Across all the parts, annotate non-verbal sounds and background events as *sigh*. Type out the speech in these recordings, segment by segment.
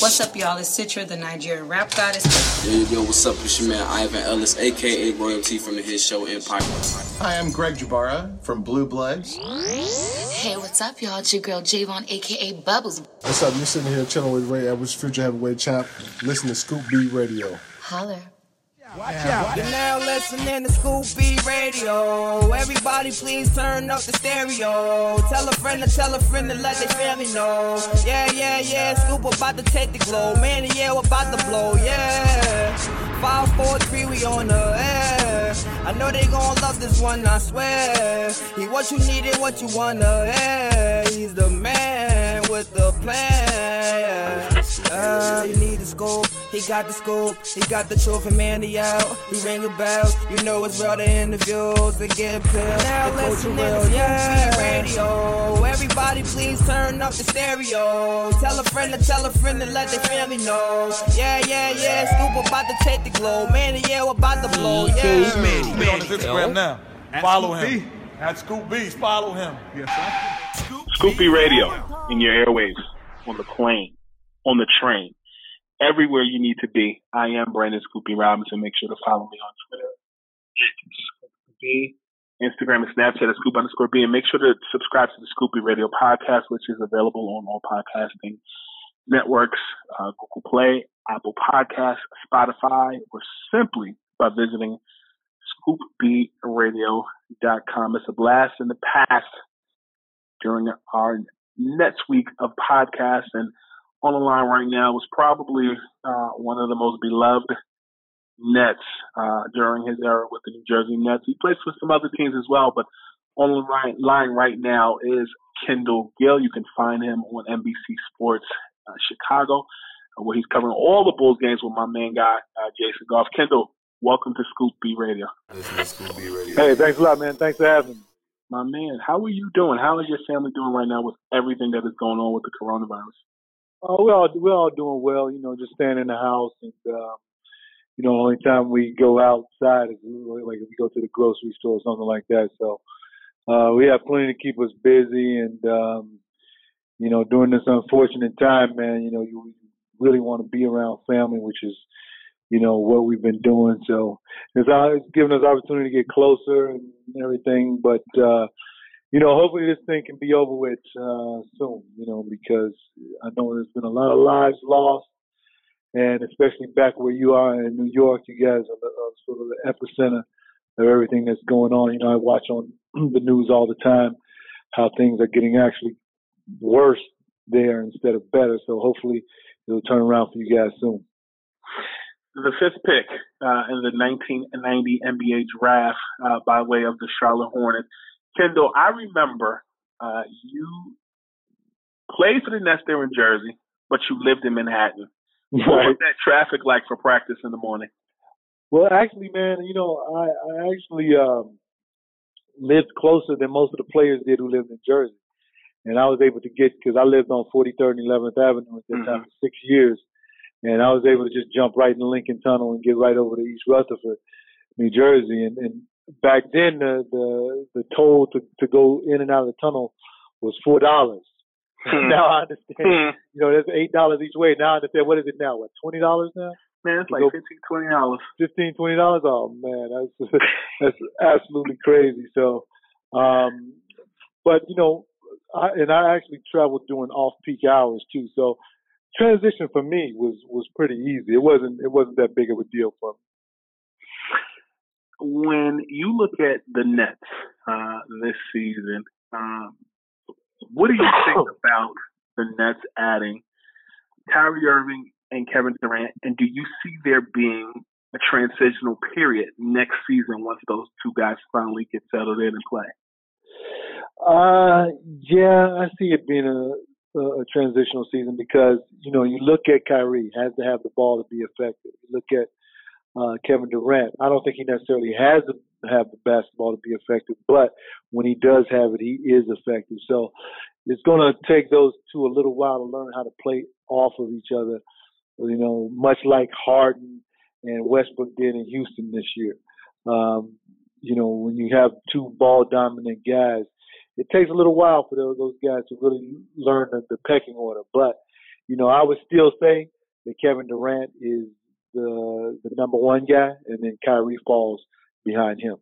What's up, y'all? It's Citra, the Nigerian rap goddess. Yo, yo, yo, what's up? It's your man Ivan Ellis, aka Royalty from the hit show Empire. Hi, I'm Greg Jbara from Blue Bloods. Hey, what's up, y'all? It's your girl Javon, aka Bubbles. What's up? You're sitting here chilling with Ray Edwards, future heavyweight champ. Listen to Scoop B Radio. Holler. Watch out. You're now listening to Scoop B Radio. Everybody please turn up the stereo. Tell a friend to tell a friend to let their family know. Yeah, yeah, yeah. Scoop about to take the glow. Man, yeah, we're about to blow. Yeah. Five, four, three, we on the air. I know they gon' love this one, I swear. He what you need and what you wanna hear. He's the man with the plan. Uh, you need the scoop. He got the scoop. He got the truth and man, he out. He ring the bells. You know it's real. The interviews they get pills. Now the listen real, yeah. Radio. Everybody, please turn up the stereo. Tell a friend to tell a friend to let their family know. Yeah, yeah, yeah. Scoop about to take the glow. Man, yeah, we're about to blow. Yeah. He's on his Instagram now. Follow him. At Scoop B, follow him. Yes, sir. Scoop B Radio in your airwaves, on the plane, on the train, everywhere you need to be. I am Brandon Scoop B Robinson. Make sure to follow me on Twitter, Instagram and Snapchat at Scoop underscore B. And make sure to subscribe to the Scoop B Radio podcast, which is available on all podcasting networks, uh, Google Play, Apple Podcasts, Spotify, or simply by visiting scoopbradio.com. It's a blast in the past during our next week of podcasts. And on the line right now was probably uh, one of the most beloved Nets uh, during his era with the New Jersey Nets. He plays for some other teams as well, but on the line, line right now is Kendall Gill. You can find him on NBC Sports uh, Chicago, uh, where he's covering all the Bulls games with my main guy, uh, Jason Goff. Kendall, welcome to Scoop B Radio. Hey, thanks a lot, man. Thanks for having me. My man, how are you doing? How is your family doing right now with everything that is going on with the coronavirus? Oh, we're all we're all doing well. You know, just staying in the house, and um, you know, only time we go outside is like if we go to the grocery store or something like that. So uh, we have plenty to keep us busy, and um, you know, during this unfortunate time, man, you know, you really want to be around family, which is you know what we've been doing. So it's, uh, it's given us opportunity to get closer and everything, but. uh you know, hopefully this thing can be over with uh, soon. You know, because I know there's been a lot of lives lost, and especially back where you are in New York, you guys are, the, sort of the epicenter of everything that's going on. You know, I watch on *clears throat* the news all the time how things are getting actually worse there instead of better. So hopefully it'll turn around for you guys soon. The fifth pick uh, in the 1990 NBA draft uh, by way of the Charlotte Hornets. Kendall, I remember uh, you played for the Nets there in Jersey, but you lived in Manhattan. *laughs* What was that traffic like for practice in the morning? Well, actually, man, you know, I, I actually um, lived closer than most of the players did who lived in Jersey. And I was able to get because I lived on 43rd and 11th Avenue at that Mm-hmm. time for six years, and I was able to just jump right in the Lincoln Tunnel and get right over to East Rutherford, New Jersey. And, and back then, the the the toll to to go in and out of the tunnel was four dollars. *laughs* Hmm. now I understand. You know, that's eight dollars each way. Now I understand. What is it now? What twenty dollars now? Man, it's like go- fifteen, twenty dollars. fifteen, twenty dollars. Oh man, that's *laughs* that's absolutely crazy. So, um, but you know, I, and I actually traveled during off-peak hours too. So, transition for me was was pretty easy. It wasn't it wasn't that big of a deal for me. When you look at the Nets uh, this season, um, what do you think about the Nets adding Kyrie Irving and Kevin Durant, and do you see there being a transitional period next season once those two guys finally get settled in and play? Uh, yeah, I see it being a, a, a transitional season because you know you look at Kyrie has to have the ball to be effective. You look at uh, Kevin Durant. I don't think he necessarily has to have the basketball to be effective, but when he does have it, he is effective. So it's going to take those two a little while to learn how to play off of each other. You know, much like Harden and Westbrook did in Houston this year. Um, you know, when you have two ball dominant guys, it takes a little while for those, guys to really learn the pecking order. But, you know, I would still say that Kevin Durant is the the number one guy, and then Kyrie falls behind him.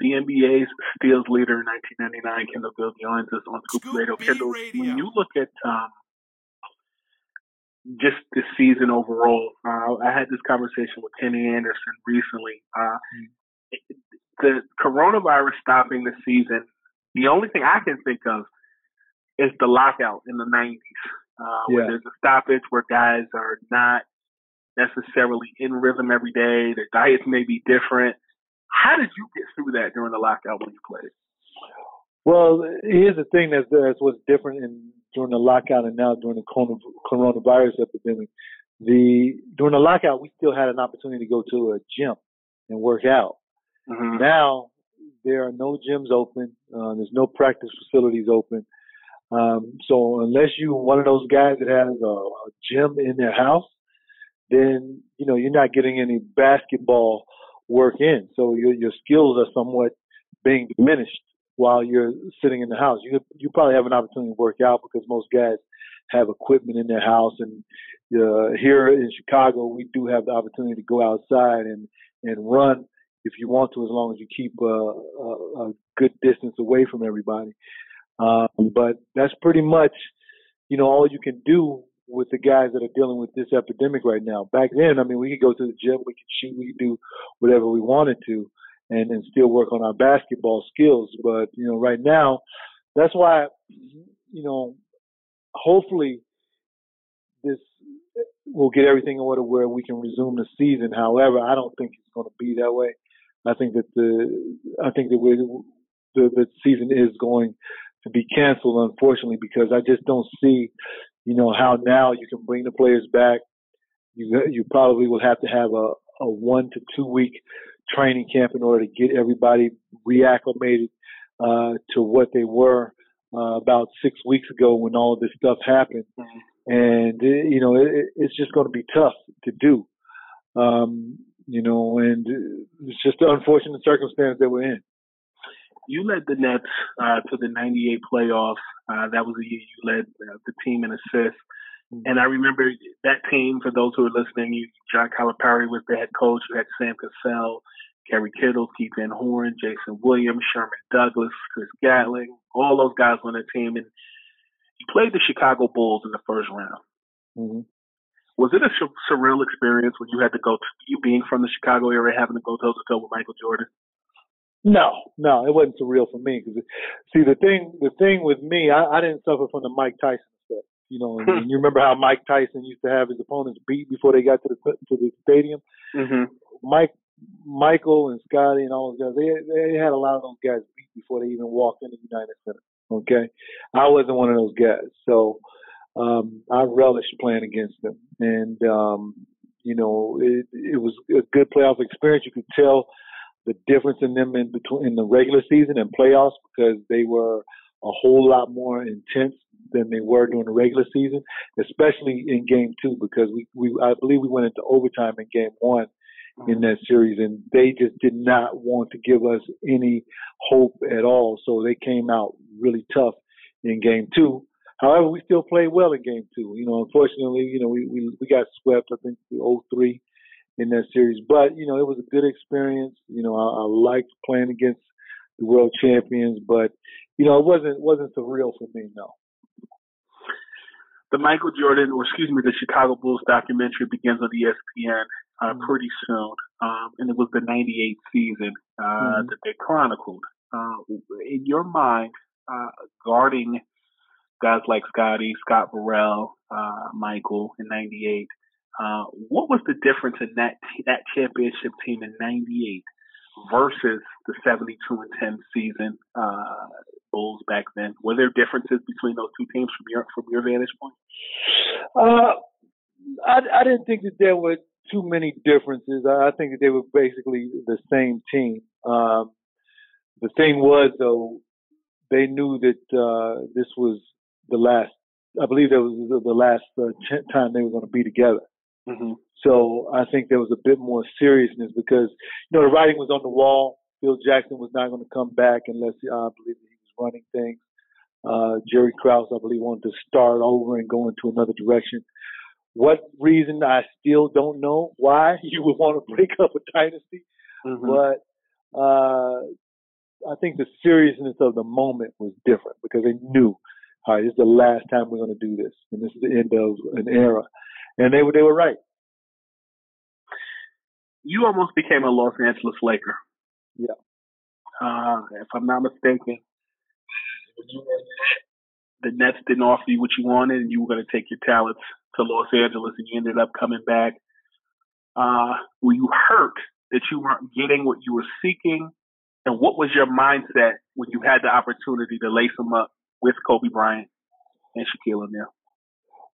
The NBA's steals leader in 1999, Kendall Gill joins us on Scoop, Radio. Kendall, when you look at um, just this season overall, uh, I had this conversation with Kenny Anderson recently. Uh, it- the coronavirus stopping the season, the only thing I can think of is the lockout in the 90s, uh, where there's a stoppage where guys are not necessarily in rhythm every day. Their diets may be different. How did you get through that during the lockout when you played? Well, here's the thing that's that's what's different in during the lockout and now during the coronavirus epidemic. The during the lockout, we still had an opportunity to go to a gym and work out. Mm-hmm. Now there are no gyms open. Uh, there's no practice facilities open. Um, so unless you're one of those guys that has a, a gym in their house, then you know you're not getting any basketball work in. So your your skills are somewhat being diminished while you're sitting in the house. You you probably have an opportunity to work out because most guys have equipment in their house, and uh, here in Chicago we do have the opportunity to go outside and and run if you want to, as long as you keep uh, a, a good distance away from everybody. Um, but that's pretty much, you know, all you can do with the guys that are dealing with this epidemic right now. Back then, I mean, we could go to the gym, we could shoot, we could do whatever we wanted to, and and still work on our basketball skills. But you know, right now, that's why, you know, hopefully this will get everything in order where we can resume the season. However, I don't think it's going to be that way. I think that the I think that we the, the season is going to be canceled, unfortunately, because I just don't see, you know, how now you can bring the players back. You you probably will have to have a a one to two week training camp in order to get everybody reacclimated uh, to what they were uh, about six weeks ago when all this stuff happened. And it, you know, it, it's just going to be tough to do. Um, you know, and it's just an unfortunate circumstance that we're in. You led the Nets uh, to the 98 playoffs. Uh, that was the year you led uh, the team in assists. And I remember that team, for those who are listening, you, John Calipari was the head coach. You had Sam Cassell, Kerry Kittles, Keith Van Horn, Jayson Williams, Sherman Douglas, Chris Gatling, all those guys on the team. And you played the Chicago Bulls in the first round. Mm-hmm. Was it a sur- surreal experience when you had to go, to, you being from the Chicago area, having to go toe to toe with Michael Jordan? No, no, it wasn't surreal for me. Cause see, the thing, the thing with me, I, I didn't suffer from the Mike Tyson effect. You know, and, and *laughs* you remember how Mike Tyson used to have his opponents beat before they got to the to the stadium. Mm-hmm. Mike, Michael, and Scottie, and all those guys, they they had a lot of those guys beat before they even walked into United Center. Okay, I wasn't one of those guys, so um, I relished playing against them, and um, you know, it it was a good playoff experience. You could tell the difference in them in between in the regular season and playoffs because they were a whole lot more intense than they were during the regular season, especially in game two because we, we I believe we went into overtime in game one in that series and they just did not want to give us any hope at all. So they came out really tough in game two. However, we still played well in game two. You know, unfortunately, you know, we, we, we got swept, I think, 0-3 in that series. But, you know, it was a good experience. You know, I, I liked playing against the world champions, but, you know, it wasn't, wasn't surreal for me, no. The Michael Jordan, or excuse me, the Chicago Bulls documentary begins on ESPN uh, mm-hmm. pretty soon. Um, and it was the 98 season uh, mm-hmm. that they chronicled. Uh, in your mind, uh, guarding guys like Scottie, Scott Burrell, uh, Michael in '98. Uh, what was the difference in that that championship team in '98 versus the 72 and 10 season uh, Bulls back then? Were there differences between those two teams from your from your vantage point? Uh, I, I didn't think that there were too many differences. I think that they were basically the same team. Um, the thing was, though, they knew that uh, this was the last. I believe that was the last uh, time they were going to be together. Mm-hmm. So I think there was a bit more seriousness because you know the writing was on the wall. Phil Jackson was not going to come back unless uh, I believe he was running things. Uh, Jerry Krause, I believe, wanted to start over and go into another direction. What reason I still don't know why *laughs* you would want to break up a dynasty, mm-hmm. but uh, I think the seriousness of the moment was different because they knew, all right, this is the last time we're going to do this, and this is the end of an era, and they were they were right. You almost became a Los Angeles Laker. Yeah. Uh, if I'm not mistaken, the Nets didn't offer you what you wanted, and you were going to take your talents to Los Angeles, and you ended up coming back. Uh, were you hurt that you weren't getting what you were seeking? And what was your mindset when you had the opportunity to lace them up with Kobe Bryant and Shaquille O'Neal?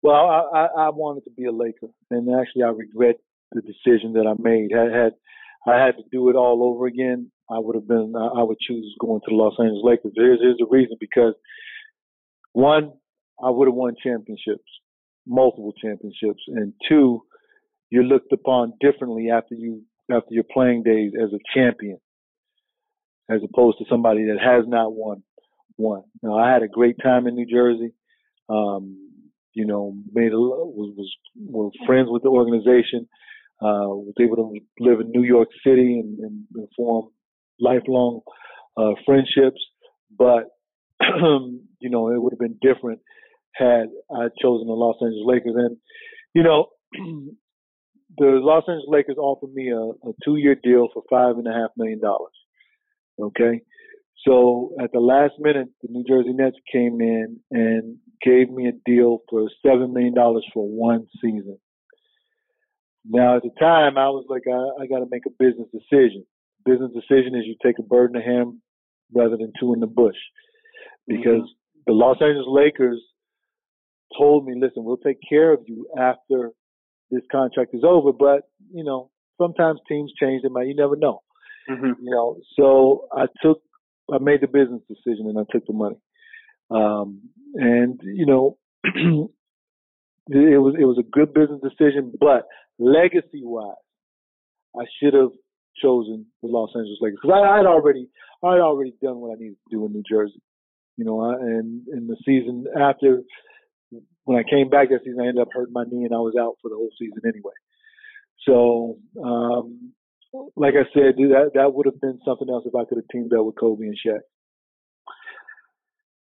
Well, I, I, I wanted to be a Laker, and actually, I regret the decision that I made. I had I had to do it all over again. I would have been. I would choose going to the Los Angeles Lakers. Here's, here's the reason: because one, I would have won championships, multiple championships, and two, you're looked upon differently after you after your playing days as a champion as opposed to somebody that has not won one. Now, I had a great time in New Jersey. Um, you know, made a was was were friends with the organization. Uh, was able to live in New York City and, and, form lifelong uh, friendships. But *clears throat* you know, it would have been different had I chosen the Los Angeles Lakers. And you know, *clears throat* the Los Angeles Lakers offered me a, a two-year deal for five and a half million dollars. Okay. So at the last minute, the New Jersey Nets came in and gave me a deal for $7 million for one season. Now at the time, I was like, I, I got to make a business decision. Business decision is you take a bird in the hand rather than two in the bush. Because mm-hmm. the Los Angeles Lakers told me, listen, we'll take care of you after this contract is over. But, you know, sometimes teams change their mind. You never know. Mm-hmm. You know, so I took, I made the business decision and I took the money. Um, and you know, *clears throat* it was it was a good business decision, but legacy wise, I should have chosen the Los Angeles Lakers because I had already I had already done what I needed to do in New Jersey. You know, I, and in the season after when I came back that season, I ended up hurting my knee and I was out for the whole season anyway. So um, like I said, that that would have been something else if I could have teamed up with Kobe and Shaq.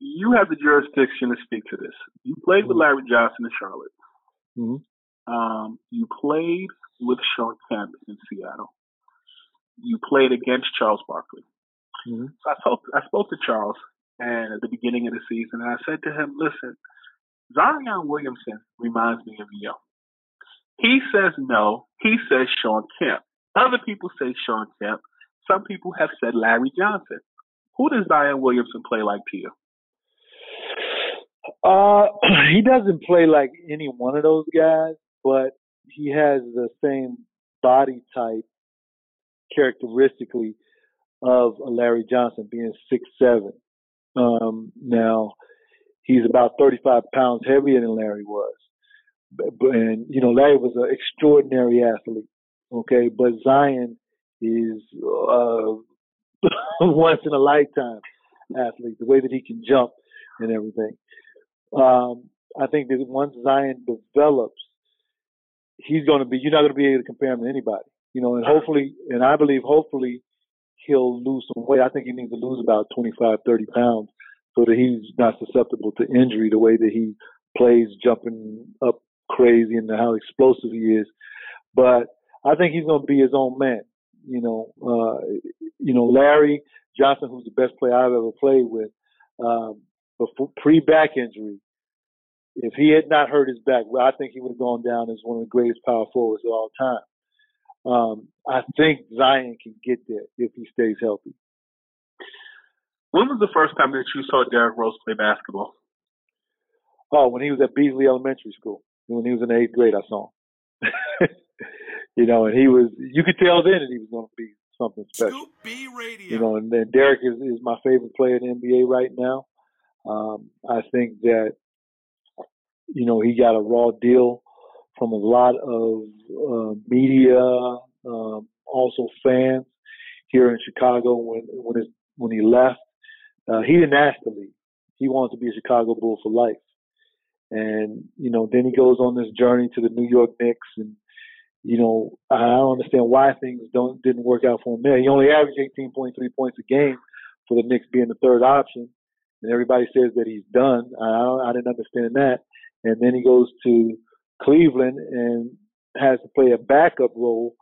You have the jurisdiction to speak to this. You played with mm-hmm. Larry Johnson in Charlotte. Mm-hmm. Um, you played with Shawn Kemp in Seattle. You played against Charles Barkley. Mm-hmm. So I spoke, I spoke to Charles and at the beginning of the season, and I said to him, "Listen, Zion Williamson reminds me of you." He says no. He says Shawn Kemp. Other people say Shawn Kemp. Some people have said Larry Johnson. Who does Zion Williamson play like to you? Uh, *clears throat* he doesn't play like any one of those guys, but he has the same body type characteristically of Larry Johnson being six seven. Um, now he's about 35 pounds heavier than Larry was, and you know Larry was an extraordinary athlete. Okay, but Zion is uh, once *laughs* in a lifetime athlete. The way that he can jump and everything. Um, I think that once Zion develops, he's going to be. You're not going to be able to compare him to anybody. You know, and hopefully, and I believe hopefully he'll lose some weight. I think he needs to lose about 25, 30 pounds so that he's not susceptible to injury the way that he plays, jumping up crazy and how explosive he is. But I think he's going to be his own man. You know, uh, you know Larry Johnson, who's the best player I've ever played with, um, before pre back injury. If he had not hurt his back, well, I think he would have gone down as one of the greatest power forwards of all time. Um, I think Zion can get there if he stays healthy. When was the first time that you saw Derrick Rose play basketball? Oh, when he was at Beasley Elementary School. When he was in the eighth grade, I saw him. *laughs* you know, and he was, you could tell then that he was going to be something special. Scoop B Radio. You know, and then Derrick is, is my favorite player in the NBA right now. Um, I think that, you know, he got a raw deal from a lot of uh, media, um, also fans here in Chicago when when his, when he left. Uh, he didn't ask to leave. He wanted to be a Chicago Bull for life. And you know, then he goes on this journey to the New York Knicks, and you know, I don't understand why things don't didn't work out for him there. He only averaged 18.3 points a game for the Knicks being the third option, and everybody says that he's done. I, I didn't understand that. And then he goes to Cleveland and has to play a backup role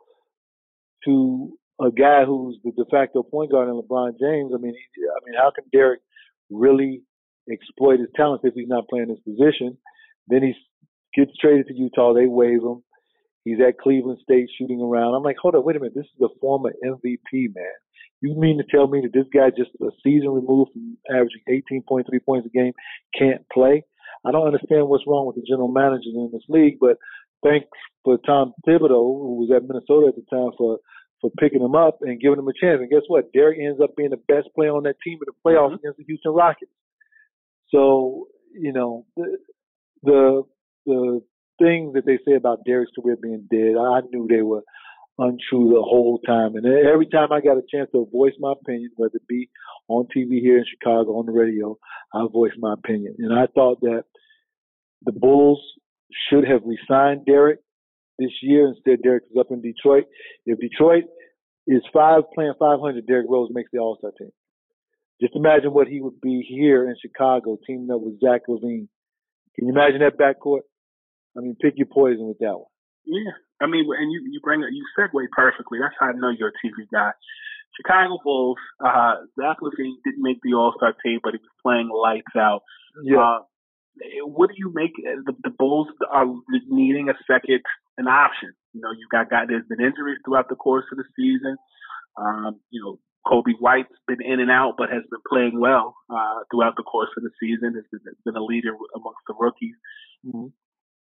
to a guy who's the de facto point guard in LeBron James. I mean, he, I mean, how can Derrick really exploit his talents if he's not playing his position? Then he gets traded to Utah. They waive him. He's at Cleveland State shooting around. I'm like, hold on, wait a minute. This is the former MVP, man. You mean to tell me that this guy just a season removed from averaging 18.3 points a game can't play? I don't understand what's wrong with the general managers in this league, but thanks for Tom Thibodeau, who was at Minnesota at the time, for for picking him up and giving him a chance. And guess what? Derrick ends up being the best player on that team in the playoffs mm-hmm. against the Houston Rockets. So you know the the the things that they say about Derrick's career being dead, I knew they were untrue the whole time. And every time I got a chance to voice my opinion, whether it be on TV here in Chicago, on the radio, I voiced my opinion. And I thought that the Bulls should have resigned Derrick this year. Instead, Derrick is up in Detroit. If Detroit is five playing 500, Derrick Rose makes the All Star team. Just imagine what he would be here in Chicago, teaming up with Zach LaVine. Can you imagine that backcourt? I mean, pick your poison with that one. Yeah, I mean, and you you bring it, you segue perfectly. That's how I know you're a TV guy. Chicago Bulls. Uh, Zach LaVine didn't make the All Star team, but he was playing lights out. Yeah. Uh, what do you make? The, the Bulls are needing a second, an option. You know, you got got there's been injuries throughout the course of the season. Um, you know, Coby White's been in and out, but has been playing well uh, throughout the course of the season. Has been, has been a leader amongst the rookies. Mm-hmm.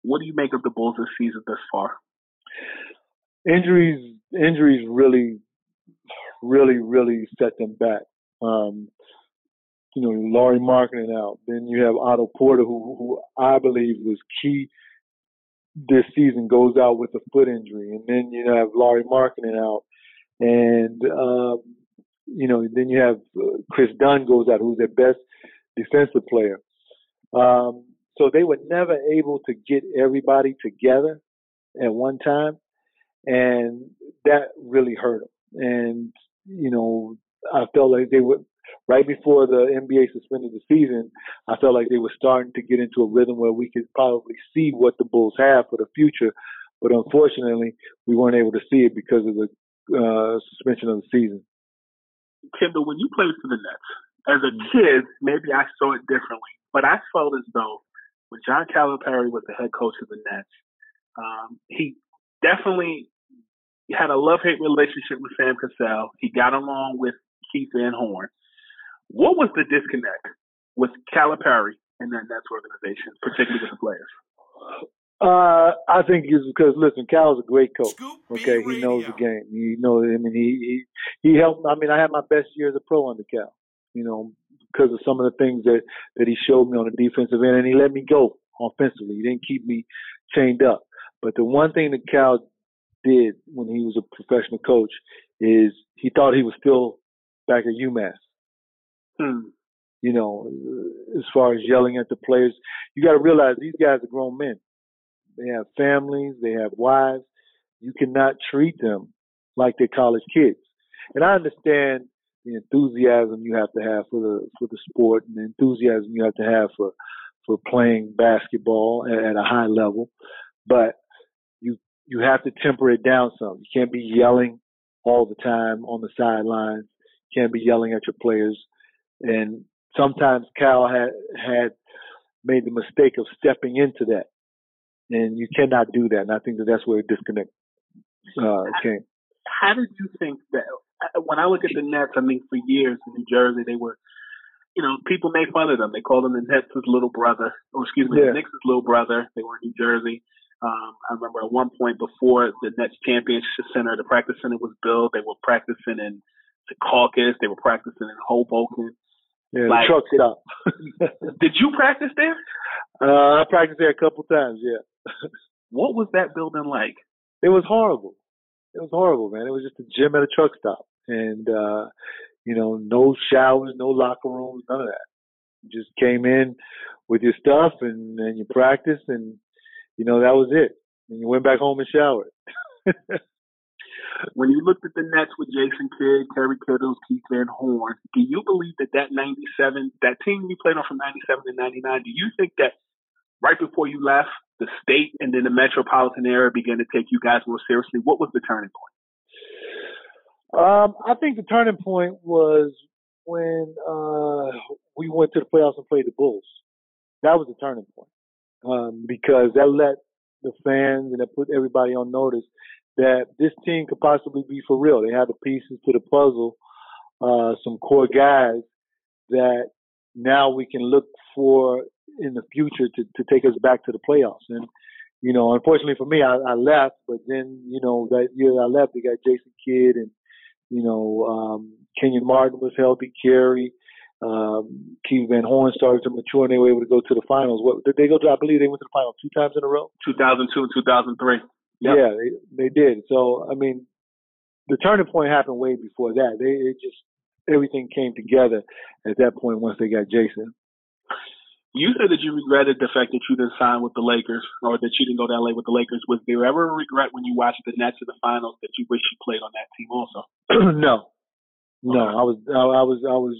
What do you make of the Bulls this season thus far? Injuries, injuries really, really, really set them back. Um, you know, Lauri Markkanen out. Then you have Otto Porter, who, who I believe was key this season, goes out with a foot injury. And then you have Lauri Markkanen out. And, um, you know, then you have Kris Dunn goes out, who's their best defensive player. Um, so they were never able to get everybody together at one time. And that really hurt them. And, you know, I felt like they were right before the NBA suspended the season, I felt like they were starting to get into a rhythm where we could probably see what the Bulls have for the future. But unfortunately, we weren't able to see it because of the uh, suspension of the season. Kendall, when you played for the Nets, as a kid, maybe I saw it differently, but I felt as though when John Calipari was the head coach of the Nets, um, he definitely had a love-hate relationship with Sam Cassell. He got along with Keith Van Horn. What was the disconnect with Calipari and that Nets organization, particularly with the players? Uh, I think it's because listen, Cal's a great coach. Okay, he knows the game. He knows. I mean, he he he helped. I mean, I had my best year as a pro under Cal. You know, because of some of the things that that he showed me on the defensive end, and he let me go offensively. He didn't keep me chained up. But the one thing that Cal did when he was a professional coach is he thought he was still back at UMass. Hmm. You know, as far as yelling at the players, you got to realize these guys are grown men. They have families, they have wives. You cannot treat them like they're college kids. And I understand the enthusiasm you have to have for the for the sport and the enthusiasm you have to have for for playing basketball at, at a high level, but you you have to temper it down some. You can't be yelling all the time on the sidelines. You can't be yelling at your players. And sometimes Cal had had made the mistake of stepping into that and you cannot do that. And I think that that's where a disconnect uh, came. How did you think that? When I look at the Nets, I mean, for years in New Jersey, they were, you know, people made fun of them. They called them the Nets' little brother, or excuse me, Yeah. the Knicks' little brother. They were in New Jersey. Um, I remember at one point before the Nets championship center, the practice center was built. They were practicing in Secaucus. They were practicing in Hoboken. Yeah, Like- truck stop. *laughs* Did you practice there? uh, I practiced there a couple times. Yeah, What was that building like? it was horrible. It was horrible, man. It was just a gym at a truck stop, and uh, you know, no showers, no locker rooms, none of that. You just came in with your stuff and and you practiced, and you know that was it. And you went back home and showered. *laughs* When you looked at the Nets with Jason Kidd, Kerry Kittles, Keith Van Horn, do you believe that that 97, that team you played on from 97 to 99, do you think that right before you left, the state and then the metropolitan area began to take you guys more seriously? What was the turning point? Um, I think the turning point was when uh, we went to the playoffs and played the Bulls. That was the turning point um, because that let the fans and that put everybody on notice that this team could possibly be for real. They had the pieces to the puzzle, uh, some core guys that now we can look for in the future to, to take us back to the playoffs. And you know, unfortunately for me, I, I left, but then you know that year I left, they got Jason Kidd and you know, um, Kenyon Martin was healthy, Kerry, um, Keith Van Horn started to mature and they were able to go to the finals. What did they go to? I believe they went to the final two times in a row. 2002 and 2003. Yep. Yeah, they, they did. So, I mean, the turning point happened way before that. They it just everything came together at that point once they got Jason. You said that you regretted the fact that you didn't sign with the Lakers or that you didn't go to LA with the Lakers. Was there ever a regret when you watched the Nets in the finals that you wish you played on that team also? *clears throat* no, no, I was, I, I was, I was,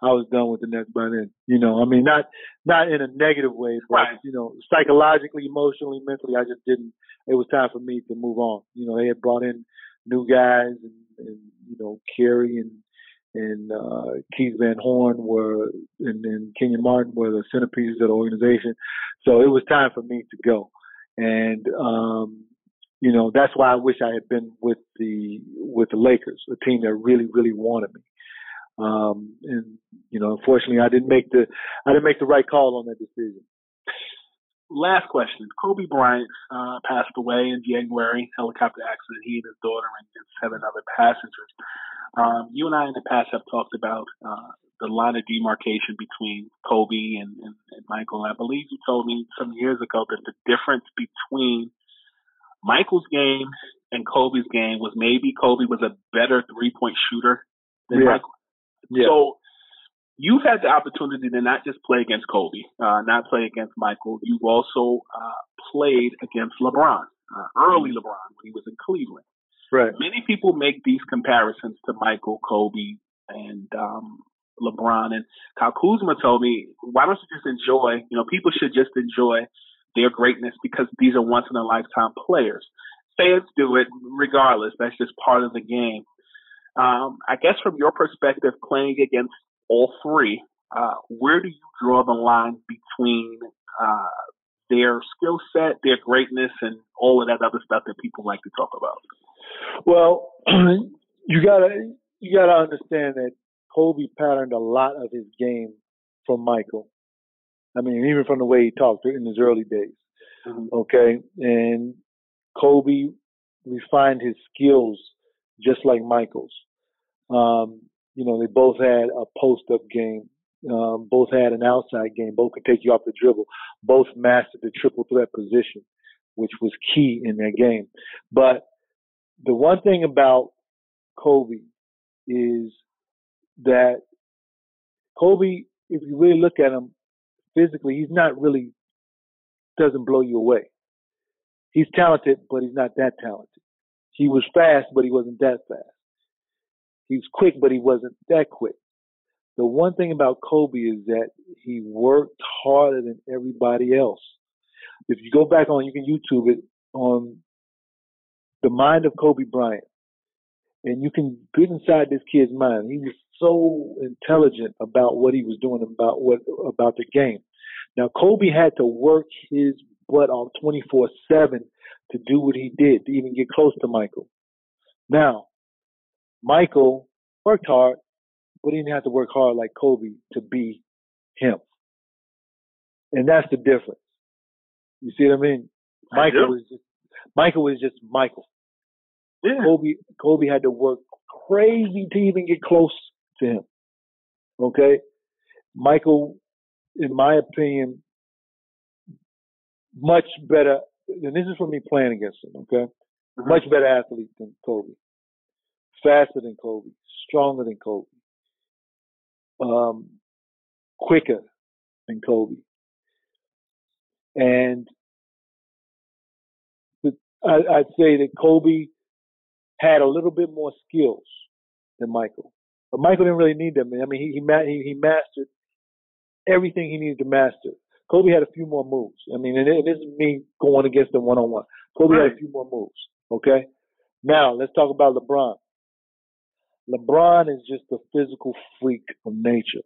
I was done with the Nets by then. You know, I mean, not, not in a negative way, but Right. you know, psychologically, emotionally, mentally, I just didn't. It was time for me to move on. You know, they had brought in new guys, and, and you know, Kerry and and uh, Keith Van Horn were, and, Kenyon Martin were the centerpieces of the organization. So it was time for me to go, and um, you know that's why I wish I had been with the with the Lakers, a team that really really wanted me. Um, and you know, unfortunately, I didn't make the I didn't make the right call on that decision. Last question. Kobe Bryant uh, passed away in January, helicopter accident. He and his daughter and seven other passengers. Um, you and I in the past have talked about uh, the line of demarcation between Kobe and, and, and Michael. I believe you told me some years ago that the difference between Michael's game and Kobe's game was maybe Kobe was a better three point shooter than Yeah. Michael. Yeah. So you've had the opportunity to not just play against Kobe, uh, not play against Michael. You've also uh, played against LeBron, uh, early LeBron when he was in Cleveland. Right. Many people make these comparisons to Michael, Kobe, and um, LeBron. And Kyle Kuzma told me, why don't you just enjoy? You know, people should just enjoy their greatness because these are once in a lifetime players. Fans do it regardless. That's just part of the game. Um, I guess from your perspective, playing against all three, uh, where do you draw the line between uh, their skill set, their greatness, and all of that other stuff that people like to talk about? Well, *clears throat* you gotta you gotta understand that Kobe patterned a lot of his game from Michael. I mean, even from the way he talked in his early days. Mm-hmm. Okay, and Kobe refined his skills just like Michael's. Um, you know, they both had a post-up game. Um, both had an outside game. Both could take you off the dribble. Both mastered the triple threat position, which was key in their game. But the one thing about Kobe is that Kobe, if you really look at him physically, he's not really doesn't blow you away. He's talented, but he's not that talented. He was fast, but he wasn't that fast. He was quick, but he wasn't that quick. The one thing about Kobe is that he worked harder than everybody else. If you go back on, you can YouTube it on the mind of Kobe Bryant, and you can get inside this kid's mind. He was so intelligent about what he was doing about what about the game. Now Kobe had to work his butt off 24/7 to do what he did to even get close to Michael. Now, Michael worked hard, but he didn't have to work hard like Kobe to be him. And that's the difference. You see what I mean? Michael was just Michael was just Michael. Yeah. Kobe Kobe had to work crazy to even get close to him. Okay? Michael, in my opinion, much better and this is from me playing against him, okay? Mm-hmm. Much better athlete than Kobe. Faster than Kobe. Stronger than Kobe. Um, quicker than Kobe. And I, I'd say that Kobe had a little bit more skills than Michael. But Michael didn't really need them. I mean, he, he, he, mastered everything he needed to master. Kobe had a few more moves. I mean, and this is me going against him one on one. Kobe right. had a few more moves. Okay. Now let's talk about LeBron. LeBron is just a physical freak of nature.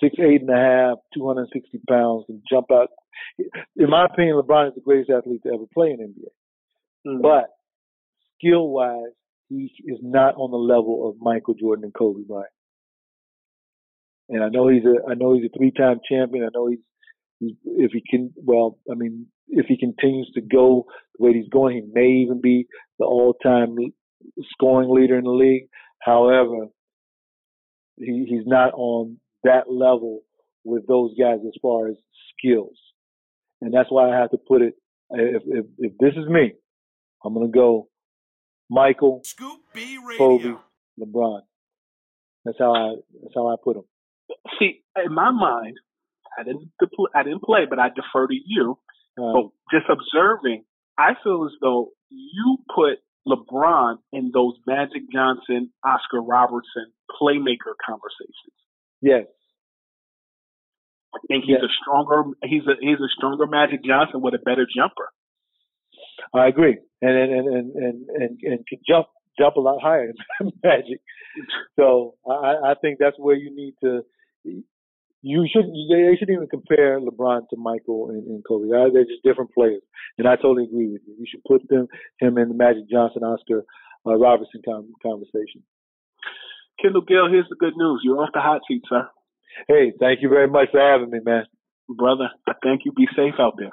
Six, eight and a half, 260 pounds, can jump out. In my opinion, LeBron is the greatest athlete to ever play in NBA. Mm. But skill wise, he is not on the level of Michael Jordan and Kobe Bryant. And I know he's a, I know he's a three-time champion. I know he's if he can, well, I mean, if he continues to go the way he's going, he may even be the all-time scoring leader in the league. However, he, he's not on that level with those guys as far as skills, and that's why I have to put it. If if, if this is me, I'm gonna go Michael, Scoop B Kobe, LeBron. That's how I that's how I put them. See, in my mind, I didn't I didn't play, but I defer to you. Uh, but just observing, I feel as though you put LeBron in those Magic Johnson, Oscar Robertson playmaker conversations. Yes. I think he's yes. a stronger he's a he's a stronger Magic Johnson with a better jumper. I agree, and and and and and, and, can jump jump a lot higher than *laughs* Magic. So I, I think that's where you need to you shouldn't. They shouldn't even compare LeBron to Michael and, and Kobe. They're just different players, and I totally agree with you. You should put them him in the Magic Johnson, Oscar uh, Robertson conversation. Kendall Gill, here's the good news. You're off the hot seat, sir. Hey, thank you very much for having me, man. Brother, I thank you. Be safe out there.